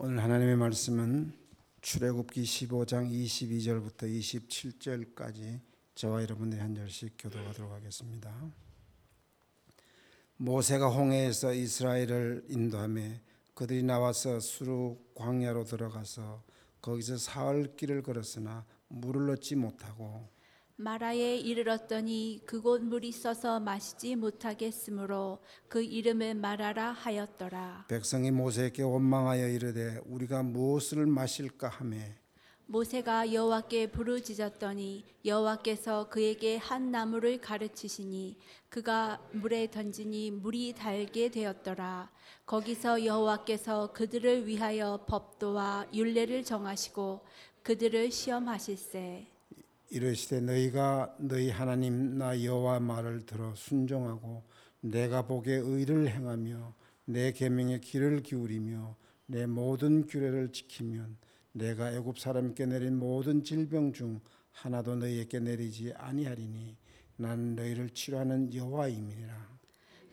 오늘 하나님의 말씀은 출애굽기 15장 22절부터 27절까지 저와 여러분들이 한 절씩 교도하도록 하겠습니다. 모세가 홍해에서 이스라엘을 인도하며 그들이 나와서 수루 광야로 들어가서 거기서 사흘 길을 걸었으나 물을 얻지 못하고 마라에 이르렀더니 그곳 물이 써서 마시지 못하겠으므로 그 이름을 마라라 하였더라. 백성이 모세에게 원망하여 이르되 우리가 무엇을 마실까 하며 모세가 여호와께 부르짖었더니 여호와께서 그에게 한 나무를 가르치시니 그가 물에 던지니 물이 달게 되었더라. 거기서 여호와께서 그들을 위하여 법도와 율례를 정하시고 그들을 시험하실세. 이르시되 너희가 너희 하나님 나 여호와 말을 들어 순종하고 내가 보기에 의를 행하며 내 계명에 귀를 기울이며 내 모든 규례를 지키면 내가 애굽 사람께 내린 모든 질병 중 하나도 너희에게 내리지 아니하리니 나는 너희를 치료하는 여호와임이니라.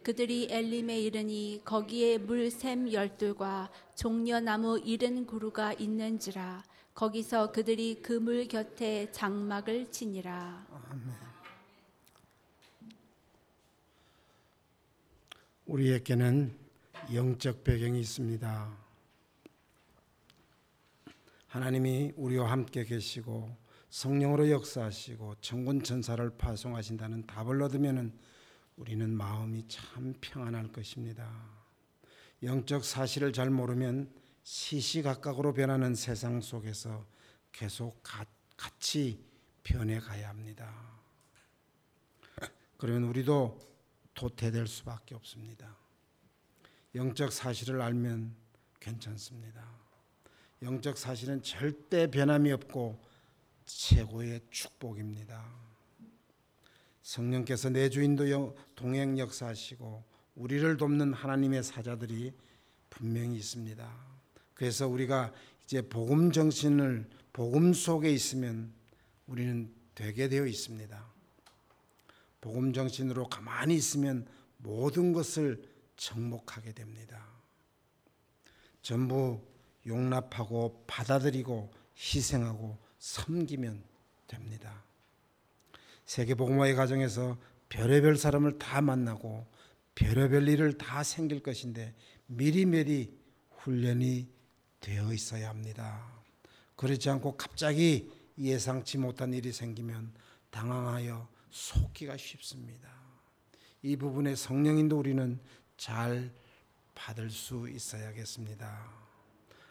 그들이 엘림에 이르니 거기에 물샘 열둘과 종려나무 이른 구루가 있는지라 거기서 그들이 그 물 곁에 장막을 치니라 우리에게는 영적 배경이 있습니다. 하나님이 우리와 함께 계시고 성령으로 역사하시고 천군 천사를 파송하신다는 답을 얻으면은 우리는 마음이 참 평안할 것입니다. 영적 사실을 잘 모르면 시시각각으로 변하는 세상 속에서 계속 같이 변해가야 합니다. 그러면 우리도 도태될 수밖에 없습니다. 영적 사실을 알면 괜찮습니다. 영적 사실은 절대 변함이 없고 최고의 축복입니다. 성령께서 내 주인도 동행 역사하시고 우리를 돕는 하나님의 사자들이 분명히 있습니다. 그래서 우리가 이제 복음 정신을 복음 속에 있으면 우리는 되게 되어 있습니다. 복음 정신으로 가만히 있으면 모든 것을 정복하게 됩니다. 전부 용납하고 받아들이고 희생하고 섬기면 됩니다. 세계복음화의 과정에서 별의별 사람을 다 만나고 별의별 일을 다 생길 것인데 미리미리 훈련이 되어 있어야 합니다. 그렇지 않고 갑자기 예상치 못한 일이 생기면 당황하여 속기가 쉽습니다. 이 부분에 성령인도 우리는 잘 받을 수 있어야겠습니다.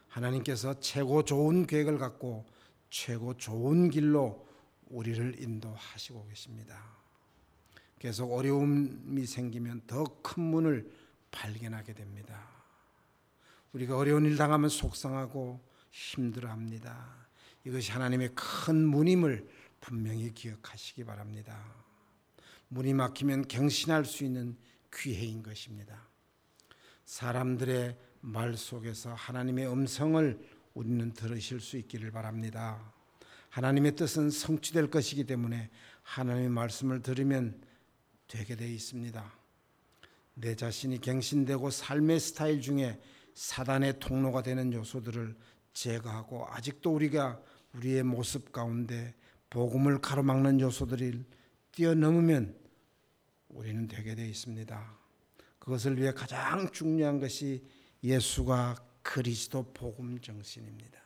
하나님께서 최고 좋은 계획을 갖고 최고 좋은 길로 우리를 인도하시고 계십니다. 계속 어려움이 생기면 더 큰 문을 발견하게 됩니다. 우리가 어려운 일 당하면 속상하고 힘들어합니다. 이것이 하나님의 큰 문임을 분명히 기억하시기 바랍니다. 문이 막히면 경신할 수 있는 기회인 것입니다. 사람들의 말 속에서 하나님의 음성을 우리는 들으실 수 있기를 바랍니다. 하나님의 뜻은 성취될 것이기 때문에 하나님의 말씀을 들으면 되게 되어 있습니다. 내 자신이 갱신되고 삶의 스타일 중에 사단의 통로가 되는 요소들을 제거하고 아직도 우리가 우리의 모습 가운데 복음을 가로막는 요소들을 뛰어넘으면 우리는 되게 되어 있습니다. 그것을 위해 가장 중요한 것이 예수가 그리스도 복음 정신입니다.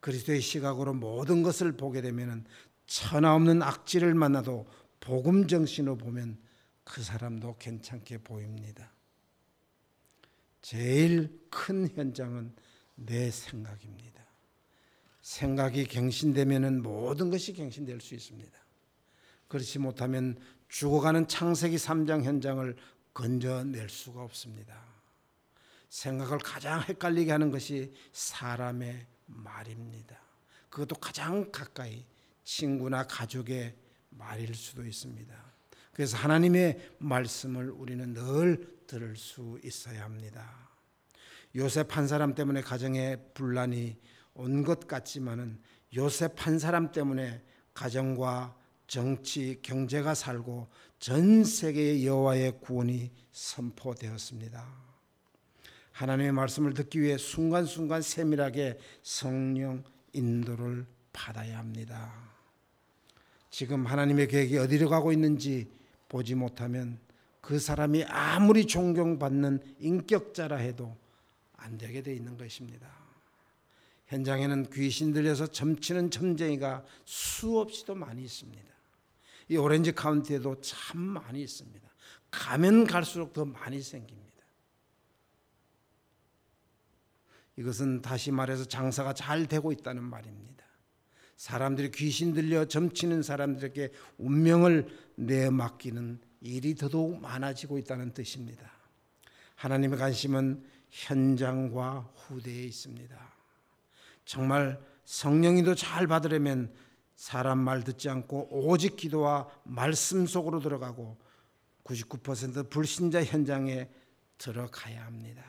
그리스도의 시각으로 모든 것을 보게 되면은 천하 없는 악질을 만나도 복음 정신으로 보면 그 사람도 괜찮게 보입니다. 제일 큰 현장은 내 생각입니다. 생각이 갱신되면은 모든 것이 갱신될 수 있습니다. 그렇지 못하면 죽어가는 창세기 3장 현장을 건져낼 수가 없습니다. 생각을 가장 헷갈리게 하는 것이 사람의 말입니다. 그것도 가장 가까이 친구나 가족의 말일 수도 있습니다. 그래서 하나님의 말씀을 우리는 늘 들을 수 있어야 합니다. 요셉 한 사람 때문에 가정에 분란이 온 것 같지만은 요셉 한 사람 때문에 가정과 정치, 경제가 살고 전 세계의 여호와의 구원이 선포되었습니다. 하나님의 말씀을 듣기 위해 순간순간 세밀하게 성령 인도를 받아야 합니다. 지금 하나님의 계획이 어디로 가고 있는지 보지 못하면 그 사람이 아무리 존경받는 인격자라 해도 안 되게 돼 있는 것입니다. 현장에는 귀신 들려서 점치는 점쟁이가 수없이도 많이 있습니다. 이 오렌지 카운티에도 참 많이 있습니다. 가면 갈수록 더 많이 생깁니다. 이것은 다시 말해서 장사가 잘 되고 있다는 말입니다. 사람들이 귀신 들려 점치는 사람들에게 운명을 내맡기는 일이 더더욱 많아지고 있다는 뜻입니다. 하나님의 관심은 현장과 후대에 있습니다. 정말 성령이도 잘 받으려면 사람 말 듣지 않고 오직 기도와 말씀 속으로 들어가고 99% 불신자 현장에 들어가야 합니다.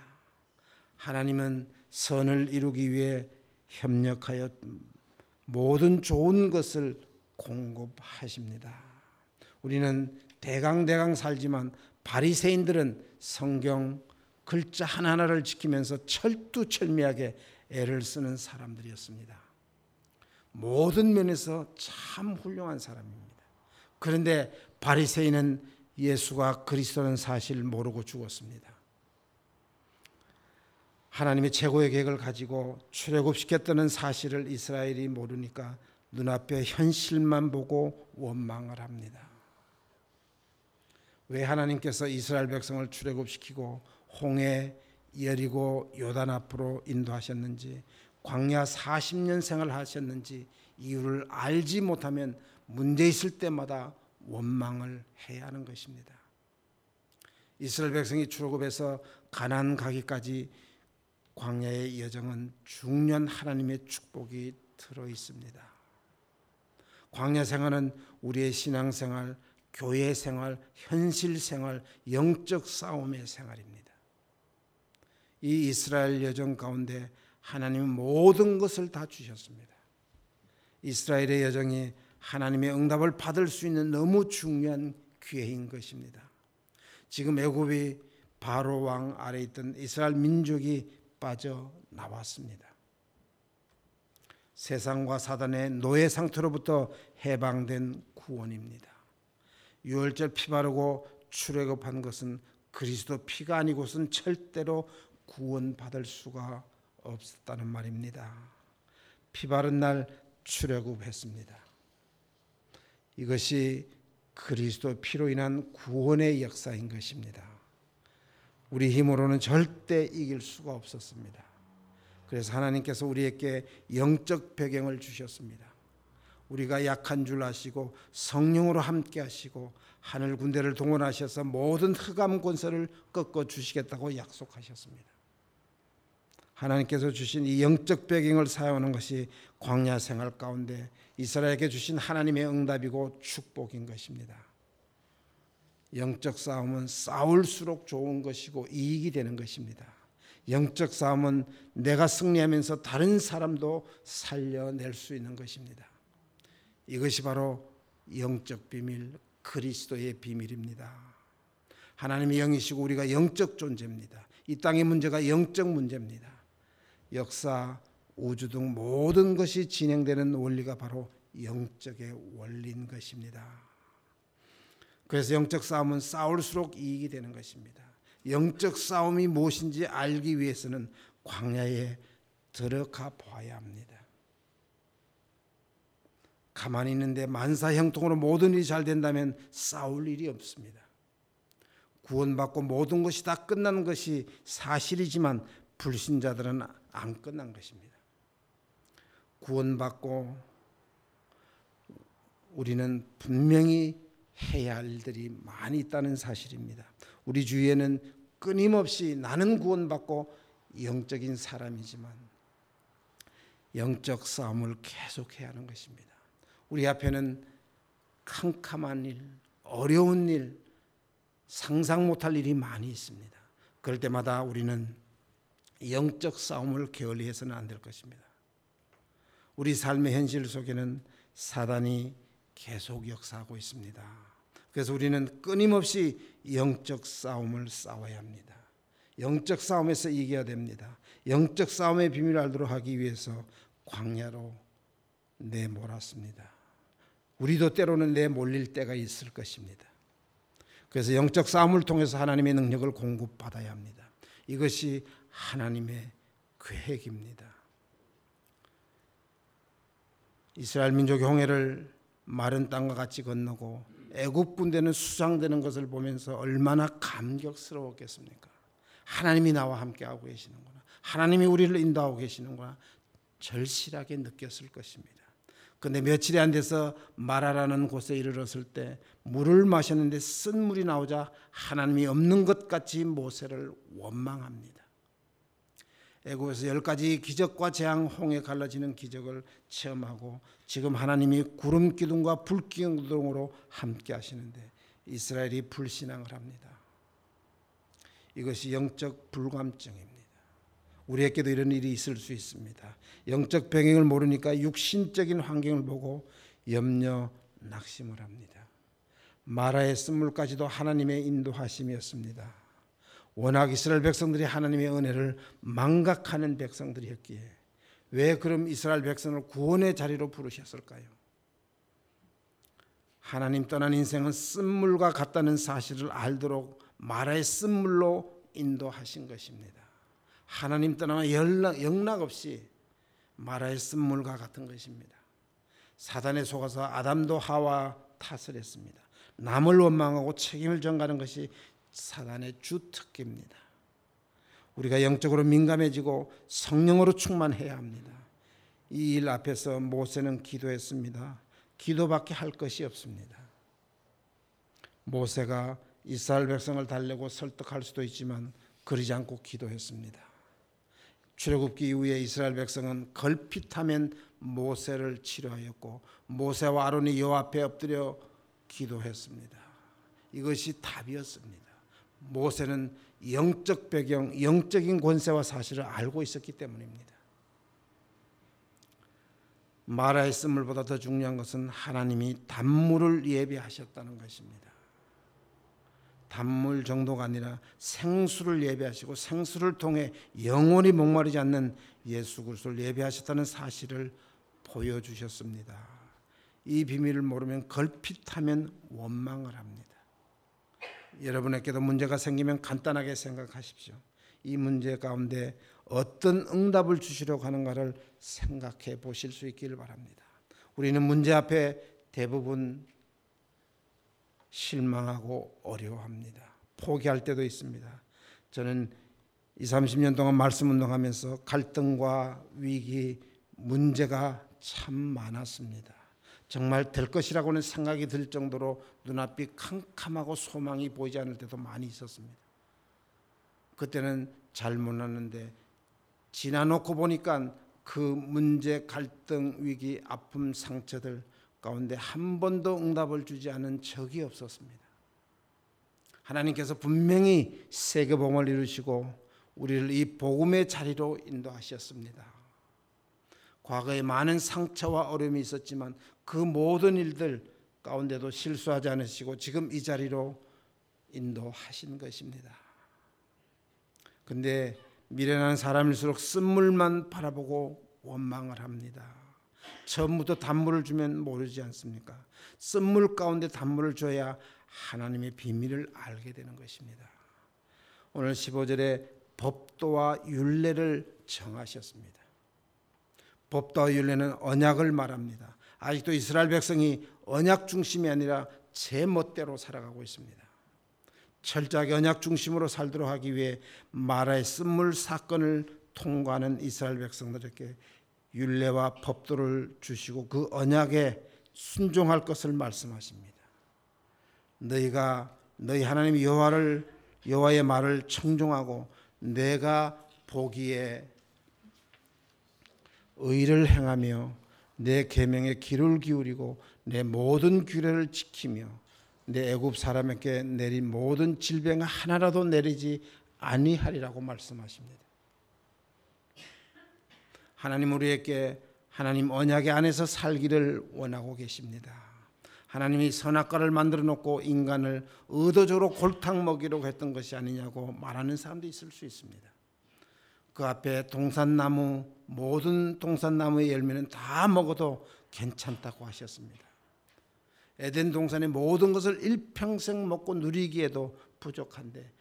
하나님은 선을 이루기 위해 협력하여 모든 좋은 것을 공급하십니다. 우리는 대강대강 살지만 바리새인들은 성경 글자 하나하나를 지키면서 철두철미하게 애를 쓰는 사람들이었습니다. 모든 면에서 참 훌륭한 사람입니다. 그런데 바리새인은 예수가 그리스도는 사실 모르고 죽었습니다. 하나님의 최고의 계획을 가지고 출애굽시켰다는 사실을 이스라엘이 모르니까 눈앞에 현실만 보고 원망을 합니다. 왜 하나님께서 이스라엘 백성을 출애굽시키고 홍해, 여리고 요단 앞으로 인도하셨는지 광야 40년 생활하셨는지 이유를 알지 못하면 문제 있을 때마다 원망을 해야 하는 것입니다. 이스라엘 백성이 출애굽해서 가나안 가기까지 광야의 여정은 중년 하나님의 축복이 들어 있습니다. 광야 생활은 우리의 신앙 생활, 교회 생활, 현실 생활, 영적 싸움의 생활입니다. 이 이스라엘 여정 가운데 하나님은 모든 것을 다 주셨습니다. 이스라엘의 여정이 하나님의 응답을 받을 수 있는 너무 중요한 기회인 것입니다. 지금 애굽이 바로 왕 아래 있던 이스라엘 민족이 빠져 나왔습니다. 세상과 사단의 노예 상태로부터 해방된 구원입니다. 유월절 피 바르고 출애굽한 것은 그리스도 피가 아니고선 절대로 구원받을 수가 없었다는 말입니다. 피 바른 날 출애굽했습니다. 이것이 그리스도 피로 인한 구원의 역사인 것입니다. 우리 힘으로는 절대 이길 수가 없었습니다. 그래서 하나님께서 우리에게 영적 배경을 주셨습니다. 우리가 약한 줄 아시고 성령으로 함께 하시고 하늘 군대를 동원하셔서 모든 흑암 권세를 꺾어 주시겠다고 약속하셨습니다. 하나님께서 주신 이 영적 배경을 사용하는 것이 광야 생활 가운데 이스라엘에게 주신 하나님의 응답이고 축복인 것입니다. 영적 싸움은 싸울수록 좋은 것이고 이익이 되는 것입니다. 영적 싸움은 내가 승리하면서 다른 사람도 살려낼 수 있는 것입니다. 이것이 바로 영적 비밀, 그리스도의 비밀입니다. 하나님의 영이시고 우리가 영적 존재입니다. 이 땅의 문제가 영적 문제입니다. 역사, 우주 등 모든 것이 진행되는 원리가 바로 영적의 원리인 것입니다. 그래서 영적 싸움은 싸울수록 이익이 되는 것입니다. 영적 싸움이 무엇인지 알기 위해서는 광야에 들어가 보아야 합니다. 가만히 있는데 만사 형통으로 모든 일이 잘 된다면 싸울 일이 없습니다. 구원받고 모든 것이 다 끝난 것이 사실이지만 불신자들은 안 끝난 것입니다. 구원받고 우리는 분명히 해야 할 일들이 많이 있다는 사실입니다. 우리 주위에는 끊임없이 나는 구원받고 영적인 사람이지만 영적 싸움을 계속해야 하는 것입니다. 우리 앞에는 캄캄한 일, 어려운 일, 상상 못할 일이 많이 있습니다. 그럴 때마다 우리는 영적 싸움을 게을리 해서는 안 될 것입니다. 우리 삶의 현실 속에는 사단이 계속 역사하고 있습니다. 그래서 우리는 끊임없이 영적 싸움을 싸워야 합니다. 영적 싸움에서 이겨야 됩니다. 영적 싸움의 비밀을 알도록 하기 위해서 광야로 내몰았습니다. 우리도 때로는 내몰릴 때가 있을 것입니다. 그래서 영적 싸움을 통해서 하나님의 능력을 공급받아야 합니다. 이것이 하나님의 계획입니다. 이스라엘 민족의 홍해를 마른 땅과 같이 건너고 애굽 군대는 수상되는 것을 보면서 얼마나 감격스러웠겠습니까? 하나님이 나와 함께 하고 계시는구나. 하나님이 우리를 인도하고 계시는구나. 절실하게 느꼈을 것입니다. 근데 며칠이 안 돼서 마라라는 곳에 이르렀을 때 물을 마셨는데 쓴 물이 나오자 하나님이 없는 것 같이 모세를 원망합니다. 애굽에서 열 가지 기적과 재앙 홍해 갈라지는 기적을 체험하고 지금 하나님이 구름 기둥과 불 기둥으로 함께 하시는데 이스라엘이 불신앙을 합니다. 이것이 영적 불감증입니다. 우리에게도 이런 일이 있을 수 있습니다. 영적 배경을 모르니까 육신적인 환경을 보고 염려 낙심을 합니다. 마라의 쓴물까지도 하나님의 인도하심이었습니다. 워낙 이스라엘 백성들이 하나님의 은혜를 망각하는 백성들이었기에 왜 그럼 이스라엘 백성을 구원의 자리로 부르셨을까요? 하나님 떠난 인생은 쓴물과 같다는 사실을 알도록 마라의 쓴물로 인도하신 것입니다. 하나님 떠나 영락 없이 마라의 쓴물과 같은 것입니다. 사단에 속아서 아담도 하와 탓을 했습니다. 남을 원망하고 책임을 전가하는 것이 사단의 주 특기입니다. 우리가 영적으로 민감해지고 성령으로 충만해야 합니다. 이 일 앞에서 모세는 기도했습니다. 기도밖에 할 것이 없습니다. 모세가 이스라엘 백성을 달래고 설득할 수도 있지만 그러지 않고 기도했습니다. 출애굽기 이후에 이스라엘 백성은 걸핏하면 모세를 치료하였고 모세와 아론이 여 앞에 엎드려 기도했습니다. 이것이 답이었습니다. 모세는 영적 배경, 영적인 권세와 사실을 알고 있었기 때문입니다. 마라의 쓴물보다 더 중요한 것은 하나님이 단물을 예비하셨다는 것입니다. 단물 정도가 아니라 생수를 예배하시고 생수를 통해 영원히 목마르지 않는 예수 그리스도를 예배하셨다는 사실을 보여주셨습니다. 이 비밀을 모르면 걸핏하면 원망을 합니다. 여러분에게도 문제가 생기면 간단하게 생각하십시오. 이 문제 가운데 어떤 응답을 주시려고 하는가를 생각해 보실 수 있기를 바랍니다. 우리는 문제 앞에 대부분 실망하고 어려워합니다. 포기할 때도 있습니다. 저는 2, 30년 동안 말씀 운동하면서 갈등과 위기, 문제가 참 많았습니다. 정말 될 것이라고는 생각이 들 정도로 눈앞이 캄캄하고 소망이 보이지 않을 때도 많이 있었습니다. 그때는 잘 몰랐는데 지나놓고 보니까 그 문제, 갈등, 위기, 아픔, 상처들 가운데 한 번도 응답을 주지 않은 적이 없었습니다. 하나님께서 분명히 세계복음을 이루시고 우리를 이 복음의 자리로 인도하셨습니다. 과거에 많은 상처와 어려움이 있었지만 그 모든 일들 가운데도 실수하지 않으시고 지금 이 자리로 인도하신 것입니다. 근데 미련한 사람일수록 쓴물만 바라보고 원망을 합니다. 처음부터 단물을 주면 모르지 않습니까? 쓴물 가운데 단물을 줘야 하나님의 비밀을 알게 되는 것입니다. 오늘 15절에 법도와 율례를 정하셨습니다. 법도와 율례는 언약을 말합니다. 아직도 이스라엘 백성이 언약 중심이 아니라 제 멋대로 살아가고 있습니다. 철저하게 언약 중심으로 살도록 하기 위해 마라의 쓴물 사건을 통과하는 이스라엘 백성들에게 율례와 법도를 주시고 그 언약에 순종할 것을 말씀하십니다. 너희가 너희 하나님 여호와를 여호와의 말을 청종하고 내가 보기에 의를 행하며 내 계명에 귀를 기울이고 내 모든 규례를 지키며 내 애굽 사람에게 내린 모든 질병 하나라도 내리지 아니하리라고 말씀하십니다. 하나님 우리에게 하나님 언약의 안에서 살기를 원하고 계십니다. 하나님이 선악과를 만들어 놓고 인간을 의도적으로 골탕 먹이려고 했던 것이 아니냐고 말하는 사람도 있을 수 있습니다. 그 앞에 동산나무 모든 동산나무의 열매는 다 먹어도 괜찮다고 하셨습니다. 에덴 동산의 모든 것을 일평생 먹고 누리기에도 부족한데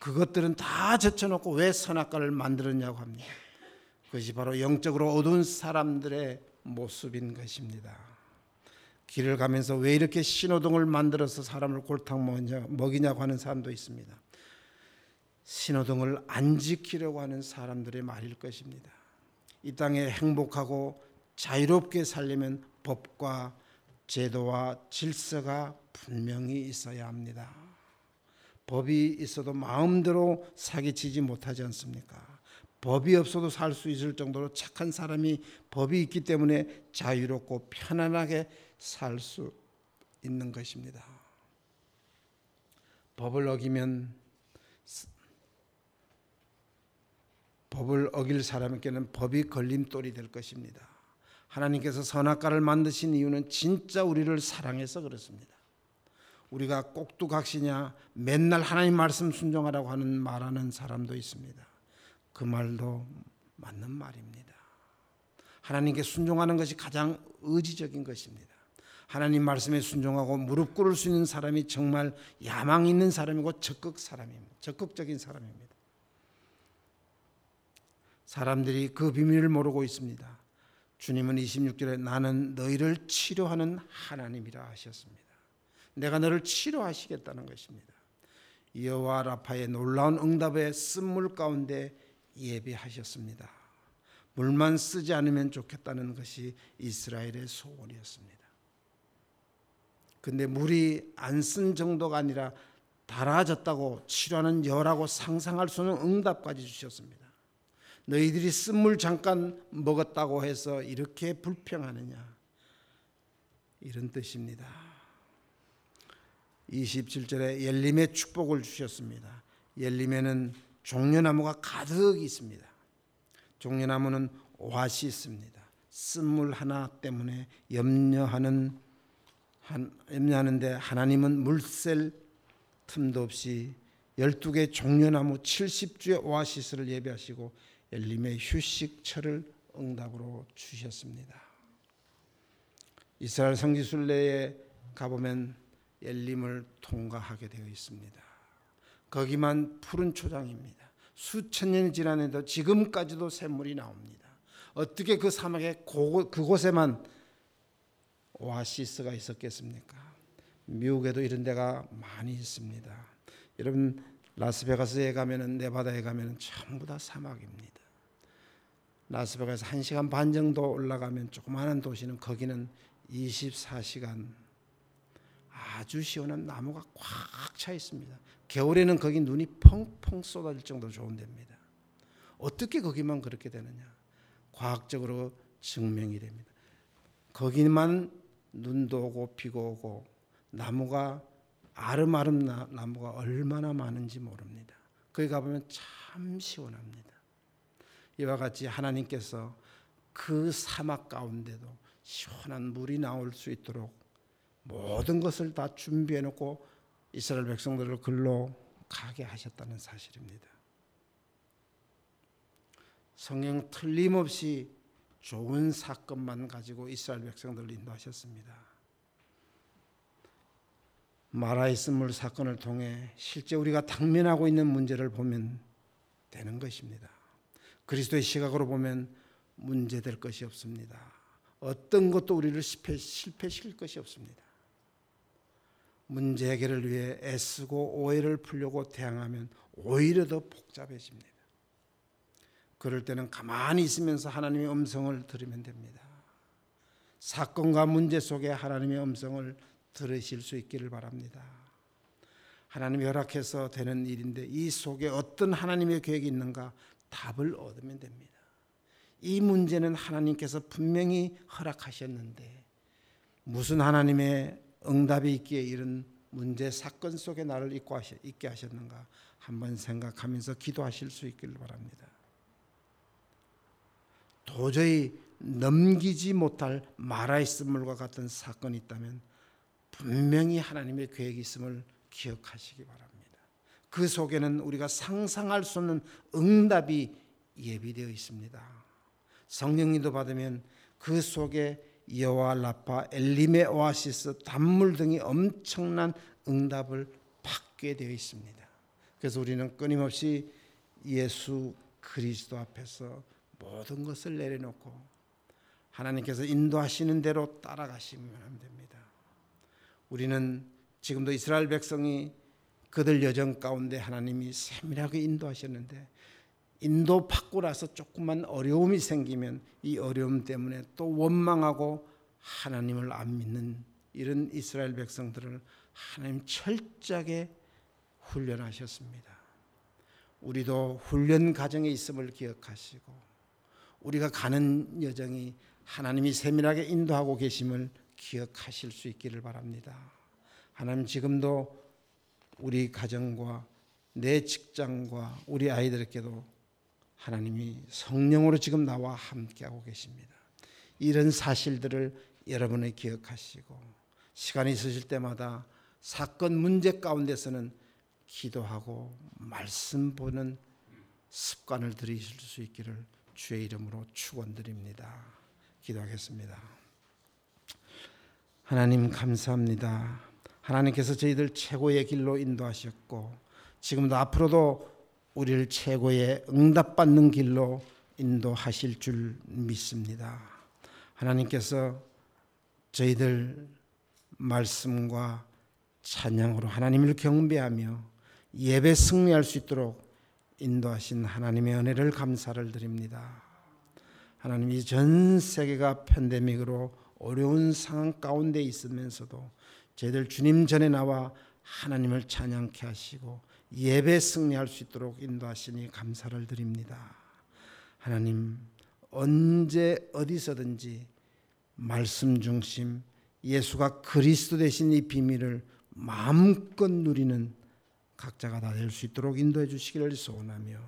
그것들은 다 제쳐놓고 왜 선악과를 만들었냐고 합니다. 그것이 바로 영적으로 어두운 사람들의 모습인 것입니다. 길을 가면서 왜 이렇게 신호등을 만들어서 사람을 골탕 먹이냐고 하는 사람도 있습니다. 신호등을 안 지키려고 하는 사람들의 말일 것입니다. 이 땅에 행복하고 자유롭게 살려면 법과 제도와 질서가 분명히 있어야 합니다. 법이 있어도 마음대로 사기치지 못하지 않습니까? 법이 없어도 살 수 있을 정도로 착한 사람이 법이 있기 때문에 자유롭고 편안하게 살 수 있는 것입니다. 법을 어기면 법을 어길 사람에게는 법이 걸림돌이 될 것입니다. 하나님께서 선악과를 만드신 이유는 진짜 우리를 사랑해서 그렇습니다. 우리가 꼭두각시냐 맨날 하나님 말씀 순종하라고 하는 말하는 사람도 있습니다. 그 말도 맞는 말입니다. 하나님께 순종하는 것이 가장 의지적인 것입니다. 하나님 말씀에 순종하고 무릎 꿇을 수 있는 사람이 정말 야망 있는 사람이고 적극 사람입니다. 적극적인 사람입니다. 사람들이 그 비밀을 모르고 있습니다. 주님은 26절에 나는 너희를 치료하는 하나님이라 하셨습니다. 내가 너를 치료하시겠다는 것입니다. 여호와 라파의 놀라운 응답의 쓴물 가운데 예배하셨습니다. 물만 쓰지 않으면 좋겠다는 것이 이스라엘의 소원이었습니다. 근데 물이 안 쓴 정도가 아니라 달아졌다고 치료하는 여라고 상상할 수 없는 응답까지 주셨습니다. 너희들이 쓴 물 잠깐 먹었다고 해서 이렇게 불평하느냐? 이런 뜻입니다. 27절에 열림의 축복을 주셨습니다. 열림에는 종려나무가 가득 있습니다. 종려나무는 오아시스입니다. 쓴물 하나 때문에 염려하는 염려하는데 하나님은 물셀 틈도 없이 12개 종려나무 70주의 오아시스를 예배하시고 엘림의 휴식처를 응답으로 주셨습니다. 이스라엘 성지순례에 가보면 엘림을 통과하게 되어 있습니다. 거기만 푸른 초장입니다. 수천 년이 지나도 지금까지도 샘물이 나옵니다. 어떻게 그 사막의 그곳에만 오아시스가 있었겠습니까? 미국에도 이런 데가 많이 있습니다. 여러분 라스베가스에 가면은 네바다에 가면은 전부 다 사막입니다. 라스베가스 1시간 반 정도 올라가면 조그마한 도시는 거기는 24시간 아주 시원한 나무가 꽉 차 있습니다. 겨울에는 거기 눈이 펑펑 쏟아질 정도로 좋은 데입니다. 어떻게 거기만 그렇게 되느냐? 과학적으로 증명이 됩니다. 거기만 눈도 오고 비가 오고 나무가 아름아름 나무가 얼마나 많은지 모릅니다. 거기 가보면 참 시원합니다. 이와 같이 하나님께서 그 사막 가운데도 시원한 물이 나올 수 있도록 모든 것을 다 준비해 놓고 이스라엘 백성들을 글로 가게 하셨다는 사실입니다. 성경 틀림없이 좋은 사건만 가지고 이스라엘 백성들을 인도하셨습니다. 마라의 쓴물 사건을 통해 실제 우리가 당면하고 있는 문제를 보면 되는 것입니다. 그리스도의 시각으로 보면 문제될 것이 없습니다. 어떤 것도 우리를 실패, 실패시킬 것이 없습니다. 문제 해결을 위해 애쓰고 오해를 풀려고 대항하면 오히려 더 복잡해집니다. 그럴 때는 가만히 있으면서 하나님의 음성을 들으면 됩니다. 사건과 문제 속에 하나님의 음성을 들으실 수 있기를 바랍니다. 하나님이 허락해서 되는 일인데 이 속에 어떤 하나님의 계획이 있는가 답을 얻으면 됩니다. 이 문제는 하나님께서 분명히 허락하셨는데 무슨 하나님의 응답이 있기에 이런 문제 사건 속에 나를 있게 하셨는가 한번 생각하면서 기도하실 수 있기를 바랍니다. 도저히 넘기지 못할 쓴물과 같은 사건이 있다면 분명히 하나님의 계획이 있음을 기억하시기 바랍니다. 그 속에는 우리가 상상할 수 없는 응답이 예비되어 있습니다. 성령님도 받으면 그 속에 여호와 라파, 엘림의 오아시스, 단물 등이 엄청난 응답을 받게 되어 있습니다. 그래서 우리는 끊임없이 예수 그리스도 앞에서 모든 것을 내려놓고 하나님께서 인도하시는 대로 따라가시면 됩니다. 우리는 지금도 이스라엘 백성이 그들 여정 가운데 하나님이 세밀하게 인도하셨는데 인도 받고 나서 조금만 어려움이 생기면 이 어려움 때문에 또 원망하고 하나님을 안 믿는 이런 이스라엘 백성들을 하나님 철저하게 훈련하셨습니다. 우리도 훈련 과정에 있음을 기억하시고 우리가 가는 여정이 하나님이 세밀하게 인도하고 계심을 기억하실 수 있기를 바랍니다. 하나님 지금도 우리 가정과 내 직장과 우리 아이들에게도 하나님이 성령으로 지금 나와 함께하고 계십니다. 이런 사실들을 여러분이 기억하시고 시간이 있으실 때마다 사건 문제 가운데서는 기도하고 말씀 보는 습관을 들이실 수 있기를 주의 이름으로 축원드립니다. 기도하겠습니다. 하나님 감사합니다. 하나님께서 저희들 최고의 길로 인도하셨고 지금도 앞으로도 우리를 최고의 응답받는 길로 인도하실 줄 믿습니다. 하나님께서 저희들 말씀과 찬양으로 하나님을 경배하며 예배 승리할 수 있도록 인도하신 하나님의 은혜를 감사를 드립니다. 하나님 이 전 세계가 팬데믹으로 어려운 상황 가운데 있으면서도 저희들 주님 전에 나와 하나님을 찬양케 하시고 예배 승리할 수 있도록 인도하시니 감사를 드립니다. 하나님 언제 어디서든지 말씀 중심 예수가 그리스도 되신 이 비밀을 마음껏 누리는 각자가 다 될 수 있도록 인도해 주시기를 소원하며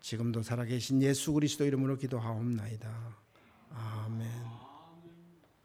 지금도 살아계신 예수 그리스도 이름으로 기도하옵나이다. 아멘.